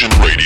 Vision Radio.